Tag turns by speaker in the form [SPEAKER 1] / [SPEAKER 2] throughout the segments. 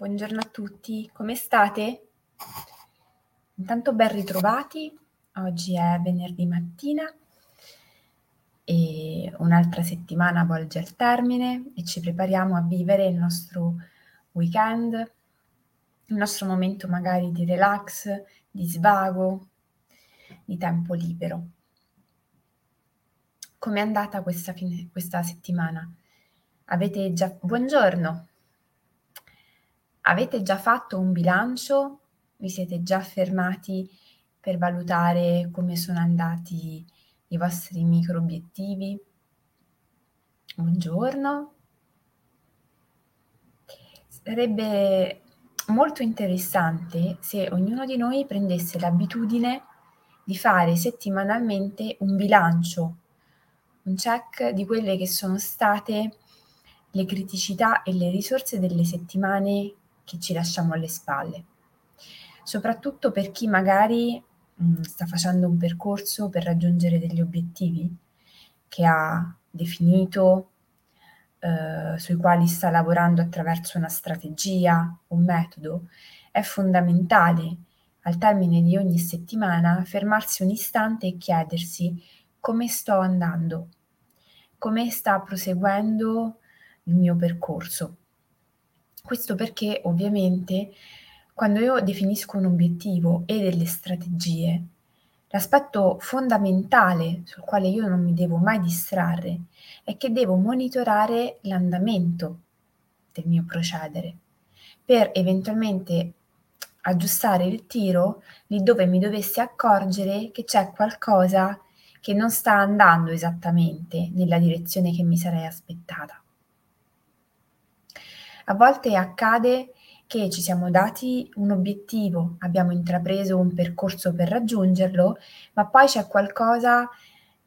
[SPEAKER 1] buongiorno a tutti, come state? Intanto ben ritrovati, oggi è venerdì mattina e un'altra settimana volge al termine e ci prepariamo a vivere il nostro weekend, il nostro momento magari di relax, di svago, di tempo libero. Com'è andata questa, fine, questa settimana? Avete già... Buongiorno! Avete già fatto un bilancio? Vi siete già fermati per valutare come sono andati i vostri micro obiettivi? Buongiorno! Sarebbe molto interessante se ognuno di noi prendesse l'abitudine di fare settimanalmente un bilancio, un check di quelle che sono state le criticità e le risorse delle settimane che ci lasciamo alle spalle. Soprattutto per chi magari mh, mm, sta facendo un percorso per raggiungere degli obiettivi che ha definito, eh, sui quali sta lavorando attraverso una strategia, un metodo, è fondamentale al termine di ogni settimana fermarsi un istante e chiedersi come sto andando, come sta proseguendo il mio percorso. Questo perché ovviamente quando io definisco un obiettivo e delle strategie, l'aspetto fondamentale sul quale io non mi devo mai distrarre è che devo monitorare l'andamento del mio procedere per eventualmente aggiustare il tiro lì dove mi dovessi accorgere che c'è qualcosa che non sta andando esattamente nella direzione che mi sarei aspettata. A volte accade che ci siamo dati un obiettivo, abbiamo intrapreso un percorso per raggiungerlo, ma poi c'è qualcosa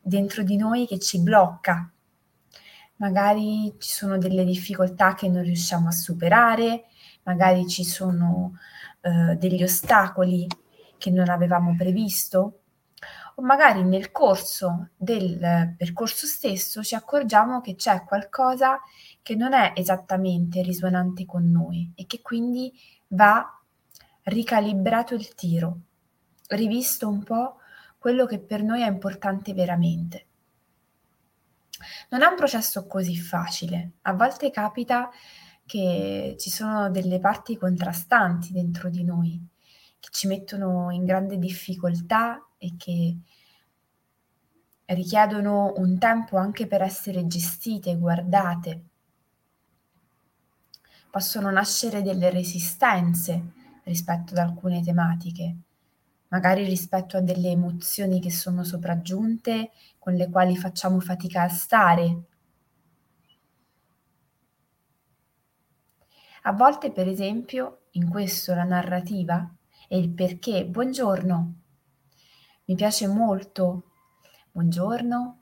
[SPEAKER 1] dentro di noi che ci blocca. Magari ci sono delle difficoltà che non riusciamo a superare, magari ci sono eh, degli ostacoli che non avevamo previsto o magari nel corso del percorso stesso ci accorgiamo che c'è qualcosa che non è esattamente risonante con noi e che quindi va ricalibrato il tiro, rivisto un po' quello che per noi è importante veramente. Non è un processo così facile, a volte capita che ci sono delle parti contrastanti dentro di noi, che ci mettono in grande difficoltà e che richiedono un tempo anche per essere gestite, guardate. Possono nascere delle resistenze rispetto ad alcune tematiche, magari rispetto a delle emozioni che sono sopraggiunte con le quali facciamo fatica a stare. A volte, per esempio, in questo la narrativa e il perché. Buongiorno. Mi piace molto buongiorno,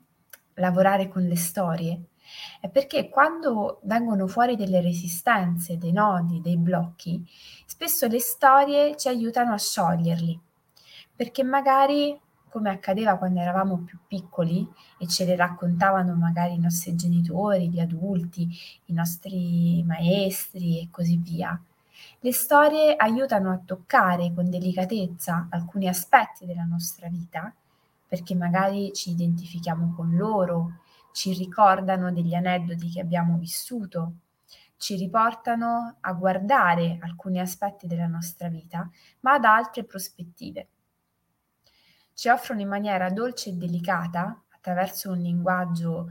[SPEAKER 1] lavorare con le storie, è perché quando vengono fuori delle resistenze, dei nodi, dei blocchi, spesso le storie ci aiutano a scioglierli, perché magari come accadeva quando eravamo più piccoli e ce le raccontavano magari i nostri genitori, gli adulti, i nostri maestri e così via. Le storie aiutano a toccare con delicatezza alcuni aspetti della nostra vita perché magari ci identifichiamo con loro, ci ricordano degli aneddoti che abbiamo vissuto, ci riportano a guardare alcuni aspetti della nostra vita, ma ad altre prospettive. Ci offrono in maniera dolce e delicata, attraverso un linguaggio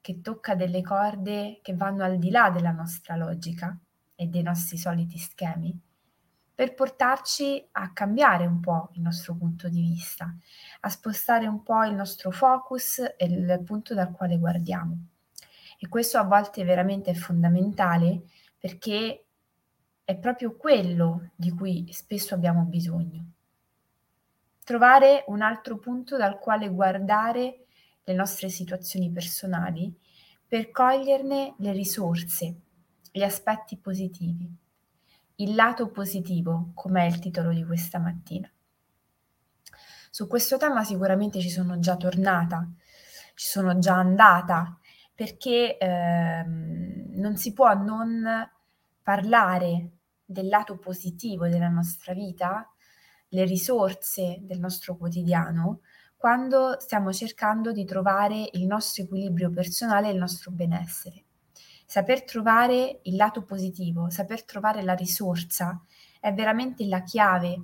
[SPEAKER 1] che tocca delle corde che vanno al di là della nostra logica e dei nostri soliti schemi, per portarci a cambiare un po' il nostro punto di vista, a spostare un po' il nostro focus e il punto dal quale guardiamo. E questo a volte veramente è fondamentale perché è proprio quello di cui spesso abbiamo bisogno. Trovare un altro punto dal quale guardare le nostre situazioni personali per coglierne le risorse, gli aspetti positivi. Il lato positivo, come è il titolo di questa mattina. Su questo tema sicuramente ci sono già tornata, ci sono già andata, perché ehm, non si può non parlare del lato positivo della nostra vita, le risorse del nostro quotidiano, quando stiamo cercando di trovare il nostro equilibrio personale e il nostro benessere. Saper trovare il lato positivo, saper trovare la risorsa è veramente la chiave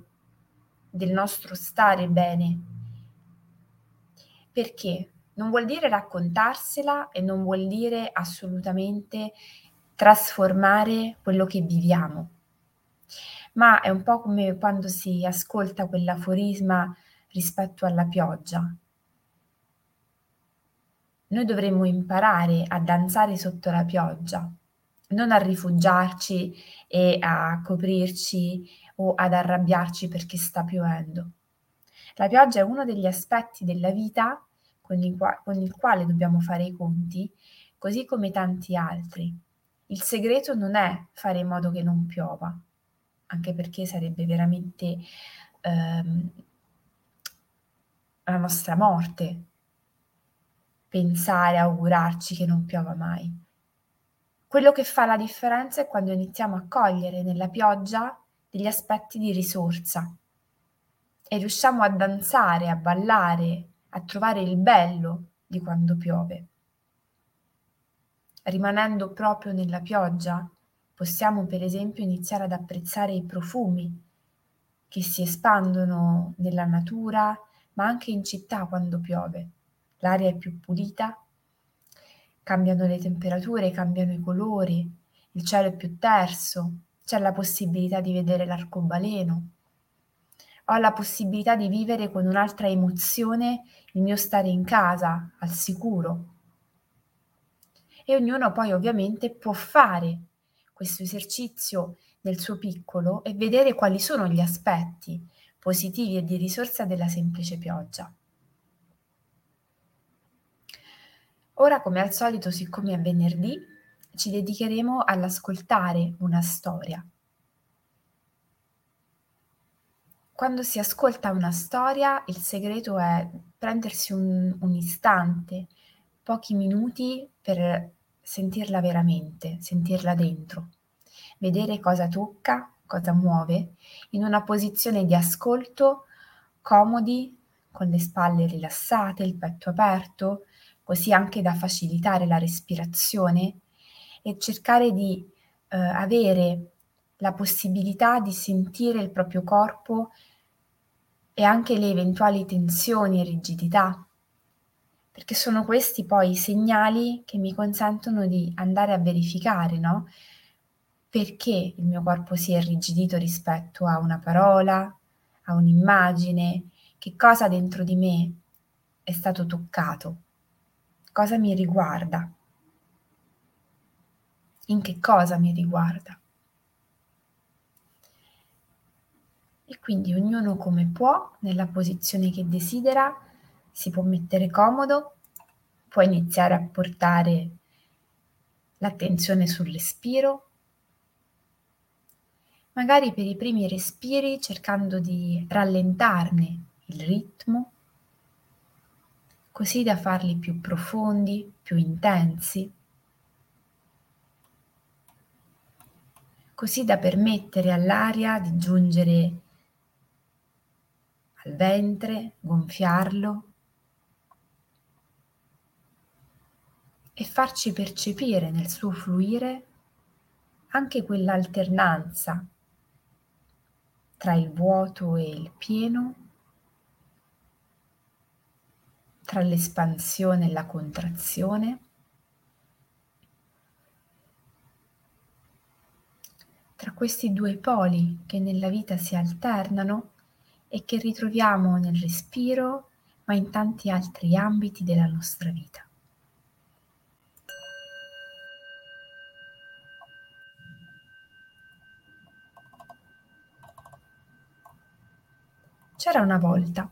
[SPEAKER 1] del nostro stare bene. Perché? Non vuol dire raccontarsela e non vuol dire assolutamente trasformare quello che viviamo, ma è un po' come quando si ascolta quell'aforisma rispetto alla pioggia. Noi dovremmo imparare a danzare sotto la pioggia, non a rifugiarci e a coprirci o ad arrabbiarci perché sta piovendo. La pioggia è uno degli aspetti della vita con il, qua- con il quale dobbiamo fare i conti, così come tanti altri. Il segreto non è fare in modo che non piova, anche perché sarebbe veramente ehm, la nostra morte pensare, augurarci che non piova mai. Quello che fa la differenza è quando iniziamo a cogliere nella pioggia degli aspetti di risorsa e riusciamo a danzare, a ballare, a trovare il bello di quando piove. Rimanendo proprio nella pioggia, possiamo per esempio iniziare ad apprezzare i profumi che si espandono nella natura, ma anche in città quando piove. L'aria è più pulita, cambiano le temperature, cambiano i colori, il cielo è più terso, c'è la possibilità di vedere l'arcobaleno. Ho la possibilità di vivere con un'altra emozione il mio stare in casa, al sicuro. E ognuno poi ovviamente può fare questo esercizio nel suo piccolo e vedere quali sono gli aspetti positivi e di risorsa della semplice pioggia. Ora, come al solito, siccome è venerdì, ci dedicheremo all'ascoltare una storia. Quando si ascolta una storia, il segreto è prendersi un, un istante, pochi minuti per sentirla veramente, sentirla dentro, vedere cosa tocca, cosa muove, in una posizione di ascolto comodi, con le spalle rilassate, il petto aperto, così anche da facilitare la respirazione e cercare di eh, avere la possibilità di sentire il proprio corpo e anche le eventuali tensioni e rigidità, perché sono questi poi i segnali che mi consentono di andare a verificare, no? Perché il mio corpo si è irrigidito rispetto a una parola, a un'immagine, che cosa dentro di me è stato toccato, cosa mi riguarda, in che cosa mi riguarda. E quindi ognuno come può, nella posizione che desidera, si può mettere comodo, può iniziare a portare l'attenzione sul respiro, magari per i primi respiri cercando di rallentarne il ritmo, così da farli più profondi, più intensi, così da permettere all'aria di giungere al ventre, gonfiarlo e farci percepire nel suo fluire anche quell'alternanza tra il vuoto e il pieno, tra l'espansione e la contrazione, tra questi due poli che nella vita si alternano e che ritroviamo nel respiro, ma in tanti altri ambiti della nostra vita. C'era una volta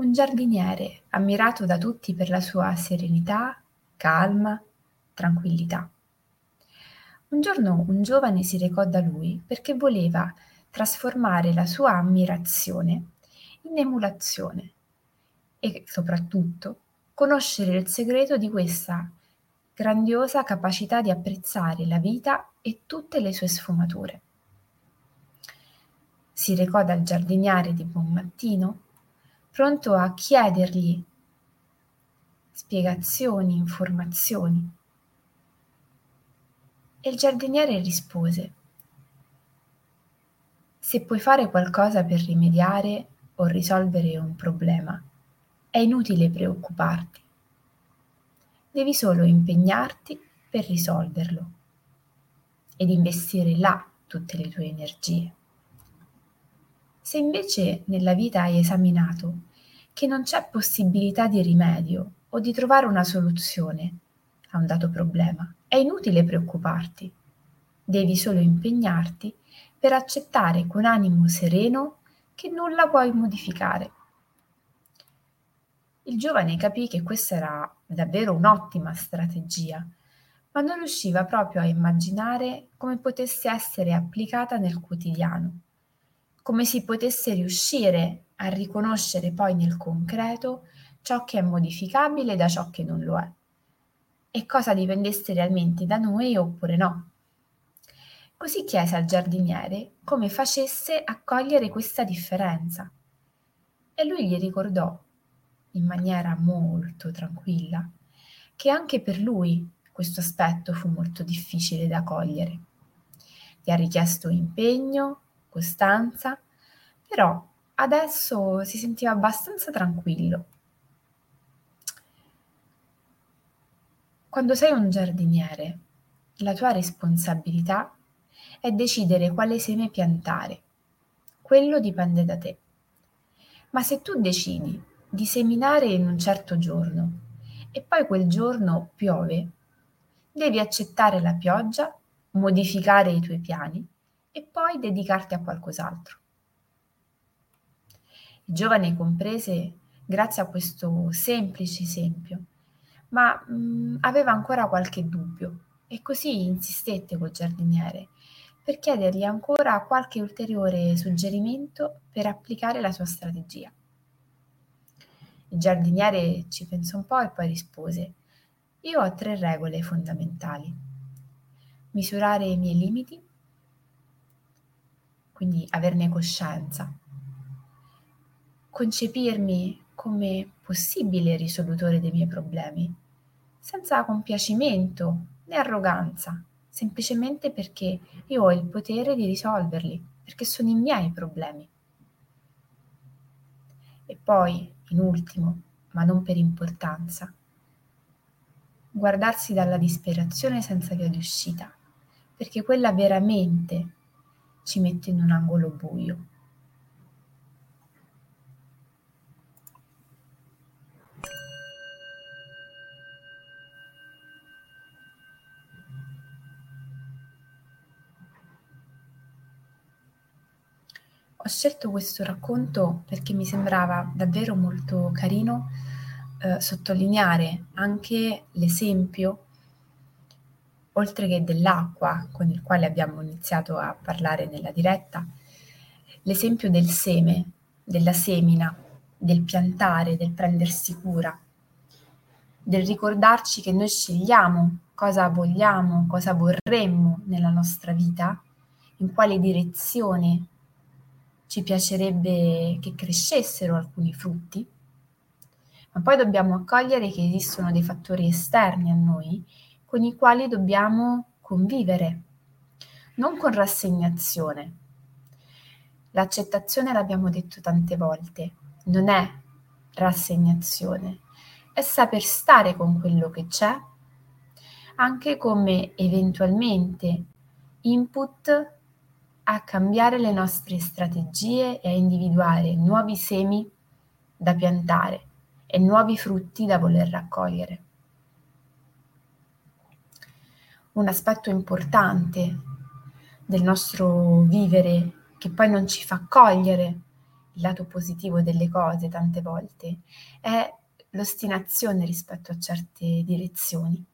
[SPEAKER 1] un giardiniere ammirato da tutti per la sua serenità, calma, tranquillità. Un giorno un giovane si recò da lui perché voleva trasformare la sua ammirazione in emulazione e soprattutto conoscere il segreto di questa grandiosa capacità di apprezzare la vita e tutte le sue sfumature. Si recò dal giardiniere di buon mattino, pronto a chiedergli spiegazioni, informazioni. E il giardiniere rispose, se puoi fare qualcosa per rimediare o risolvere un problema, è inutile preoccuparti. Devi solo impegnarti per risolverlo ed investire là tutte le tue energie. Se invece nella vita hai esaminato che non c'è possibilità di rimedio o di trovare una soluzione a un dato problema, è inutile preoccuparti. Devi solo impegnarti per accettare con animo sereno che nulla puoi modificare. Il giovane capì che questa era davvero un'ottima strategia, ma non riusciva proprio a immaginare come potesse essere applicata nel quotidiano, come si potesse riuscire a riconoscere poi nel concreto ciò che è modificabile da ciò che non lo è e cosa dipendesse realmente da noi oppure no. Così chiese al giardiniere come facesse a cogliere questa differenza e lui gli ricordò, in maniera molto tranquilla, che anche per lui questo aspetto fu molto difficile da cogliere. Gli ha richiesto impegno, costanza, però adesso si sentiva abbastanza tranquillo Quando sei un giardiniere, la tua responsabilità è decidere quale seme piantare. Quello dipende da te. Ma se tu decidi di seminare in un certo giorno e poi quel giorno piove, devi accettare la pioggia, modificare i tuoi piani e poi dedicarti a qualcos'altro. Il giovane comprese, grazie a questo semplice esempio, ma mh, mhmm, aveva ancora qualche dubbio e così insistette col giardiniere per chiedergli ancora qualche ulteriore suggerimento per applicare la sua strategia. Il giardiniere ci pensò un po' e poi rispose Io ho tre regole fondamentali. Misurare i miei limiti, quindi averne coscienza, concepirmi come possibile risolutore dei miei problemi, senza compiacimento né arroganza, semplicemente perché io ho il potere di risolverli, perché sono i miei problemi. E poi, in ultimo, ma non per importanza, guardarsi dalla disperazione senza via di uscita, perché quella veramente ci mette in un angolo buio. Ho scelto questo racconto perché mi sembrava davvero molto carino eh, sottolineare anche l'esempio, oltre che dell'acqua con il quale abbiamo iniziato a parlare nella diretta, l'esempio del seme, della semina, del piantare, del prendersi cura, del ricordarci che noi scegliamo cosa vogliamo, cosa vorremmo nella nostra vita, in quale direzione ci piacerebbe che crescessero alcuni frutti, ma poi dobbiamo accogliere che esistono dei fattori esterni a noi con i quali dobbiamo convivere, non con rassegnazione. L'accettazione, l'abbiamo detto tante volte, non è rassegnazione, è saper stare con quello che c'è, anche come eventualmente input a cambiare le nostre strategie e a individuare nuovi semi da piantare e nuovi frutti da voler raccogliere. Un aspetto importante del nostro vivere che poi non ci fa cogliere il lato positivo delle cose tante volte è l'ostinazione rispetto a certe direzioni,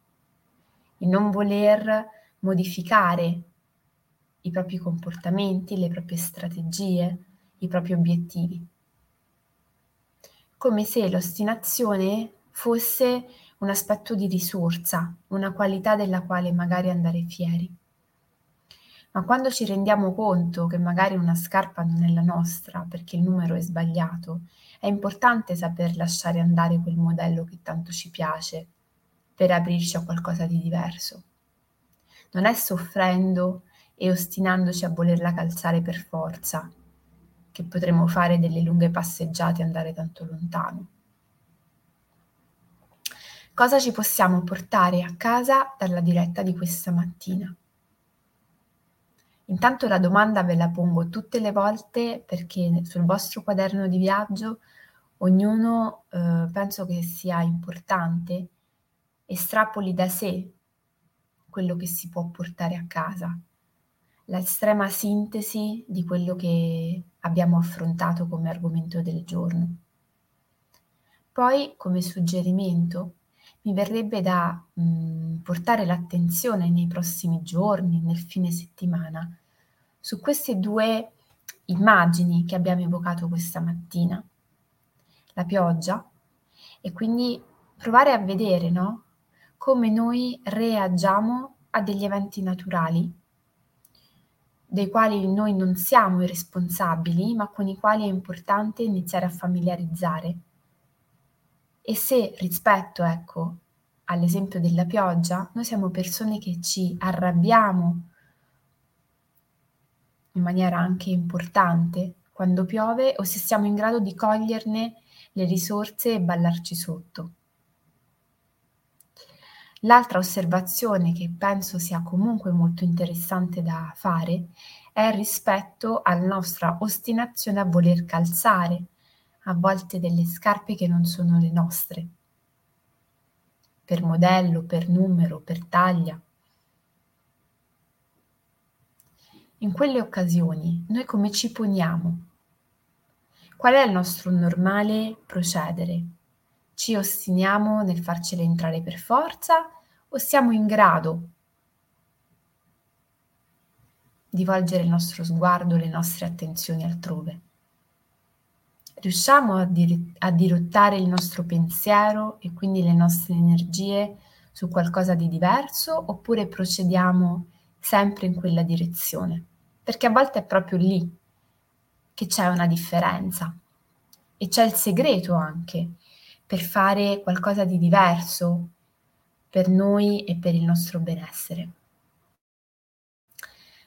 [SPEAKER 1] il non voler modificare i propri comportamenti, le proprie strategie, i propri obiettivi. Come se l'ostinazione fosse un aspetto di risorsa, una qualità della quale magari andare fieri. Ma quando ci rendiamo conto che magari una scarpa non è la nostra perché il numero è sbagliato, è importante saper lasciare andare quel modello che tanto ci piace per aprirci a qualcosa di diverso. Non è soffrendo e ostinandoci a volerla calzare per forza che potremo fare delle lunghe passeggiate e andare tanto lontano. Cosa ci possiamo portare a casa dalla diretta di questa mattina? Intanto la domanda ve la pongo tutte le volte perché sul vostro quaderno di viaggio ognuno eh, penso che sia importante estrapoli da sé quello che si può portare a casa, l'estrema sintesi di quello che abbiamo affrontato come argomento del giorno. Poi, come suggerimento, mi verrebbe da mh, mm, portare l'attenzione nei prossimi giorni, nel fine settimana, su queste due immagini che abbiamo evocato questa mattina, la pioggia, e quindi provare a vedere no, come noi reagiamo a degli eventi naturali, dei quali noi non siamo i responsabili, ma con i quali è importante iniziare a familiarizzare e se rispetto, ecco, all'esempio della pioggia, noi siamo persone che ci arrabbiamo in maniera anche importante quando piove o se siamo in grado di coglierne le risorse e ballarci sotto. L'altra osservazione che penso sia comunque molto interessante da fare è rispetto alla nostra ostinazione a voler calzare a volte delle scarpe che non sono le nostre, per modello, per numero, per taglia. In quelle occasioni noi come ci poniamo? Qual è il nostro normale procedere? Ci ostiniamo nel farcele entrare per forza o siamo in grado di volgere il nostro sguardo, le nostre attenzioni altrove? Riusciamo a, dir- a dirottare il nostro pensiero e quindi le nostre energie su qualcosa di diverso oppure procediamo sempre in quella direzione? Perché a volte è proprio lì che c'è una differenza e c'è il segreto anche per fare qualcosa di diverso per noi e per il nostro benessere.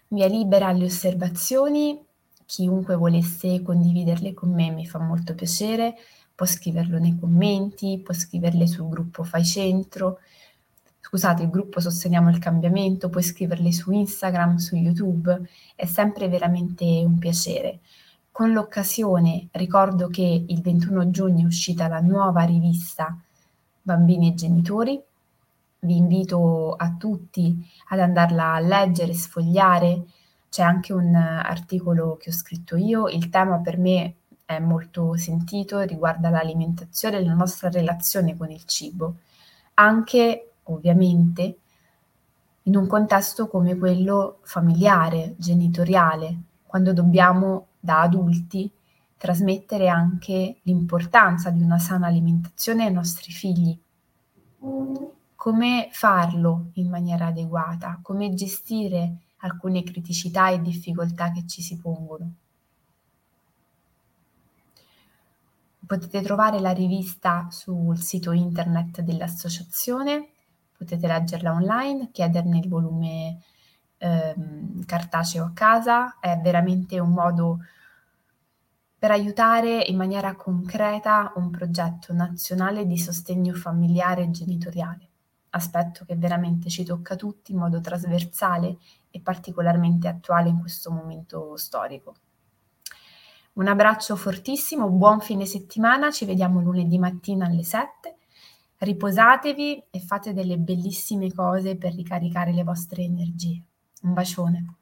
[SPEAKER 1] Via libera alle osservazioni chiunque volesse condividerle con me mi fa molto piacere, può scriverlo nei commenti, può scriverle sul gruppo Fai Centro, scusate, il gruppo Sosteniamo il Cambiamento, puoi scriverle su Instagram, su YouTube, è sempre veramente un piacere. Con l'occasione ricordo che il 21 giugno è uscita la nuova rivista Bambini e Genitori, vi invito a tutti ad andarla a leggere, sfogliare, c'è anche un articolo che ho scritto io, il tema per me è molto sentito, riguarda l'alimentazione e la nostra relazione con il cibo, anche ovviamente in un contesto come quello familiare, genitoriale, quando dobbiamo da adulti trasmettere anche l'importanza di una sana alimentazione ai nostri figli. Come farlo in maniera adeguata, come gestire alcune criticità e difficoltà che ci si pongono. Potete trovare la rivista sul sito internet dell'associazione, potete leggerla online, chiederne il volume ehm, cartaceo a casa, è veramente un modo per aiutare in maniera concreta un progetto nazionale di sostegno familiare e genitoriale, aspetto che veramente ci tocca tutti in modo trasversale e particolarmente attuale in questo momento storico. Un abbraccio fortissimo, buon fine settimana, ci vediamo lunedì mattina alle 7. Riposatevi e fate delle bellissime cose per ricaricare le vostre energie. Un bacione.